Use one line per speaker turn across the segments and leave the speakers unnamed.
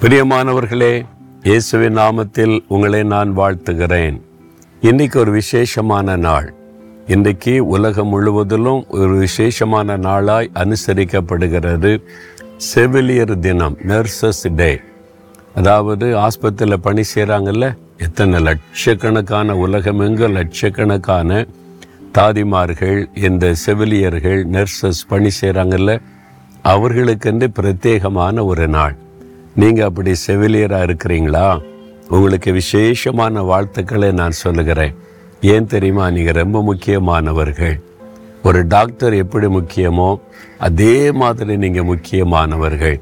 பிரியமானவர்களே இயேசுவின் நாமத்தில் உங்களை நான் வாழ்த்துகிறேன். இன்றைக்கு ஒரு விசேஷமான நாள். இன்றைக்கு உலகம் முழுவதிலும் ஒரு விசேஷமான நாளாய் அனுசரிக்கப்படுகிறது. செவிலியர் தினம் நர்சஸ் டே அதாவது ஆஸ்பத்திரியில் பணி செய்கிறாங்கல்ல எத்தனை லட்சக்கணக்கான உலகமெங்கும் லட்சக்கணக்கான தாதிமார்கள் இந்த செவிலியர்கள் நர்சஸ் பணி செய்கிறாங்கல்ல அவர்களுக்கென்று பிரத்யேகமான ஒரு நாள். நீங்கள் அப்படி செவிலியராக இருக்கிறீங்களா? உங்களுக்கு விசேஷமான வாழ்த்துக்களை நான் சொல்லுகிறேன். ஏன் தெரியுமா? நீங்கள் ரொம்ப முக்கியமானவர்கள். ஒரு டாக்டர் எப்படி முக்கியமோ அதே மாதிரி நீங்கள் முக்கியமானவர்கள்.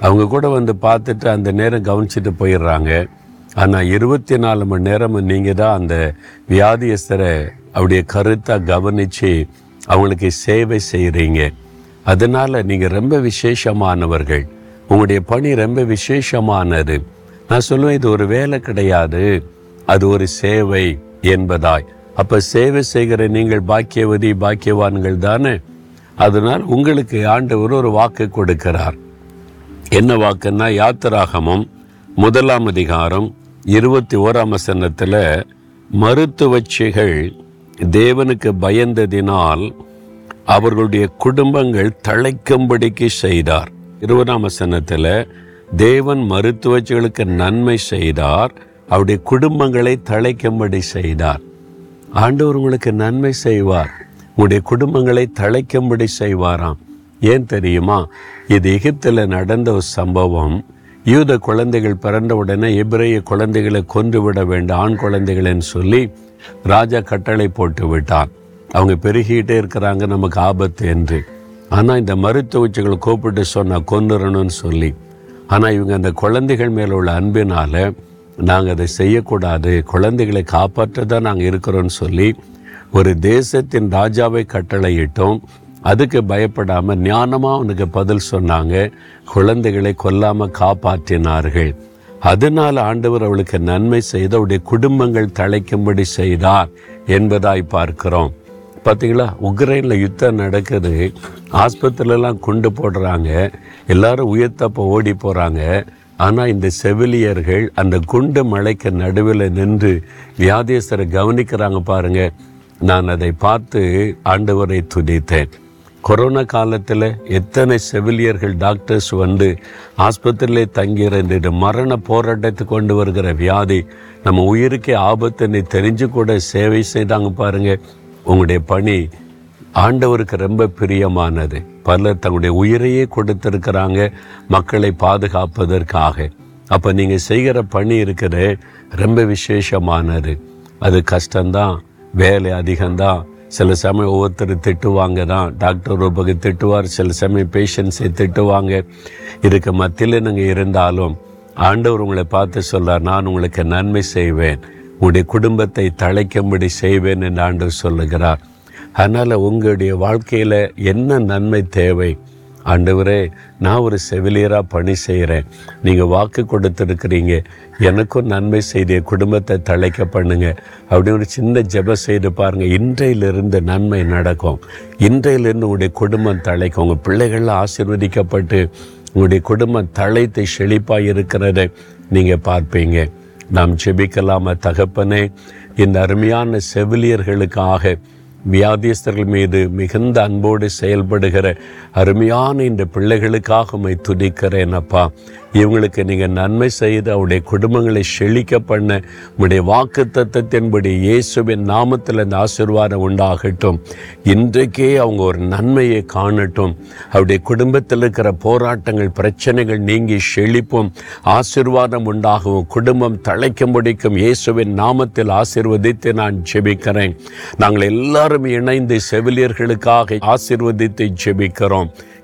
அவங்க கூட வந்து பார்த்துட்டு அந்த நேரம் கவனிச்சிட்டு போயிடுறாங்க. ஆனால் இருபத்தி நாலு மணி நேரம் நீங்கள் தான் அந்த வியாதியஸ்தரை அப்படியே கருத்தாக கவனித்து அவங்களுக்கு சேவை செய்கிறீங்க அதனால் நீங்கள் ரொம்ப விசேஷமானவர்கள். உங்களுடைய பணி ரொம்ப விசேஷமானது. நான் சொல்லுவேன் இது ஒரு வேலை கிடையாது. அது ஒரு சேவை என்பதாய். அப்போ சேவை செய்கிற நீங்கள் பாக்கியவதி பாக்கியவான்கள் தானே? அதனால் உங்களுக்கு ஆண்டவர் ஒரு வாக்கு கொடுக்கிறார். என்ன வாக்குன்னா யாத்திராகமும் முதலாம் அதிகாரம் இருபத்தி ஓராம் வசனத்தில் மருத்துவச்சிகள் தேவனுக்கு பயந்ததினால் அவர்களுடைய குடும்பங்கள் தழைக்கும்படிக்கு செய்தார். இருபதாம் வசனத்தில் தேவன் மருத்துவச்சிகளுக்கு நன்மை செய்தார் அவருடைய குடும்பங்களை தழைக்கும்படி செய்தார். ஆண்டவர் உங்களுக்கு நன்மை செய்வார். உங்களுடைய குடும்பங்களை தழைக்கும்படி செய்வாராம். ஏன் தெரியுமா? இது எகிப்தில் நடந்த ஒரு சம்பவம். யூத குழந்தைகள் பிறந்த உடனே எபிரேய குழந்தைகளை கொன்று விட வேண்டும் ஆண் குழந்தைகள்னு சொல்லி ராஜா கட்டளை போட்டு விட்டான் அவங்க பெருகிட்டே இருக்கிறாங்க நமக்கு ஆபத்து என்று. ஆனால் இந்த மருத்துவச்சிகளை கூப்பிட்டு சொன்னால் கொன்னுறணும்னு சொல்லி. ஆனால் இவங்க அந்த குழந்தைகள் மேலே உள்ள அன்பினால் நாங்கள் அதை செய்யக்கூடாது. குழந்தைகளை காப்பாற்ற தான் நாங்கள் இருக்கிறோன்னு சொல்லி ஒரு தேசத்தின் ராஜாவை கட்டளையிட்டோம். அதுக்கு பயப்படாமல் ஞானமாக அவனுக்கு பதில் சொன்னாங்க. குழந்தைகளை கொல்லாமல் காப்பாற்றினார்கள். அதனால் ஆண்டவர் அவளுக்கு நன்மை செய்து அவருடைய குடும்பங்கள் தழைக்கும்படி செய்தார் என்பதாய் பார்க்கிறோம். பார்த்தீங்களா உக்ரைனில் யுத்தம் நடக்குது. ஆஸ்பத்திரிலலாம் குண்டு போடுறாங்க. எல்லாரும் உயர்த்தப்ப ஓடி போகிறாங்க ஆனால் இந்த செவிலியர்கள் அந்த குண்டு மலைக்கு நடுவில் நின்று வியாதியஸ்தரை கவனிக்கிறாங்க பாருங்க. நான் அதை பார்த்து ஆண்டவரை துதித்தேன். கொரோனா காலத்தில் எத்தனை செவிலியர்கள் டாக்டர்ஸ் வந்து ஆஸ்பத்திரியிலே தங்கியிருந்துட்டு மரண போராட்டத்துக்கு கொண்டு வருகிற வியாதி நம்ம உயிருக்கே ஆபத்துன்னு தெரிஞ்சு கூட சேவை செய்தாங்க பாருங்கள் உங்களுடைய பணி ஆண்டவருக்கு ரொம்ப பிரியமானது. பலர் தங்களுடைய உயிரையே கொடுத்திருக்கிறாங்க மக்களை பாதுகாப்பதற்காக. அப்போ நீங்கள் செய்கிற பணி இருக்கிற ரொம்ப விசேஷமானது. அது கஷ்டம்தான் வேலை அதிகம்தான். சில சமயம் ஒவ்வொருத்தர் திட்டுவாங்க தான் டாக்டர் ஒரு பக்கம் திட்டுவார் சில சமயம் பேஷண்ட்ஸை திட்டுவாங்க. இதுக்கு மத்தியில் நீங்கள் இருந்தாலும் ஆண்டவர் உங்களை பார்த்து சொல்றார் நான் உங்களுக்கு நன்மை செய்வேன். உங்களுடைய குடும்பத்தை தழைக்கும்படி செய்வேன் என்று ஆண்டவர் சொல்லுகிறார். அதனால் உங்களுடைய வாழ்க்கையில் என்ன நன்மை தேவை? ஆண்டவரே நான் ஒரு செவிலியராக பணி செய்கிறேன் நீங்கள் வாக்கு கொடுத்துருக்கிறீங்க. எனக்கும் நன்மை செய்து என் குடும்பத்தை தழைக்க பண்ணுங்க. அப்படி ஒரு சின்ன ஜெபம் செய்து பாருங்கள் இன்றையிலிருந்து நன்மை நடக்கும். இன்றையிலிருந்து உங்களுடைய குடும்பம் தழைக்கும். உங்கள் பிள்ளைகள்லாம் ஆசீர்வதிக்கப்பட்டு உங்களுடைய குடும்பம் தழைத்து செழிப்பாக இருக்கிறத நீங்கள் பார்ப்பீங்க. நாம் ஜெபிக்கலாம தகப்பனே. இந்த அருமையான செவிலியர்களுக்காக வியாதியஸ்தர்கள் மீது மிகுந்த அன்போடு செயல்படுகிற அருமையான இந்த பிள்ளைகளுக்காக உம்மை துதிக்கிறேன் அப்பா. இவங்களுக்கு நீங்கள் நன்மை செய்து அவருடைய குடும்பங்களை செழிக்க பண்ண உடைய வாக்கு தத்தத்தின்படி இயேசுவின் நாமத்தில் இந்த ஆசிர்வாதம் உண்டாகட்டும். இன்றைக்கே அவங்க ஒரு நன்மையை காணட்டும். அவருடைய குடும்பத்தில் இருக்கிற போராட்டங்கள் பிரச்சனைகள் நீங்கி செழிப்பும் ஆசீர்வாதம் உண்டாகவும் குடும்பம் தழைக்க முடிக்கும் இயேசுவின் நாமத்தில் ஆசிர்வதித்து நான் ஜெபிக்கிறேன். நாங்கள் எல்லாரும் இணைந்து செவிலியர்களுக்காக ஆசீர்வதித்து ஜெபிக்கிறோம்.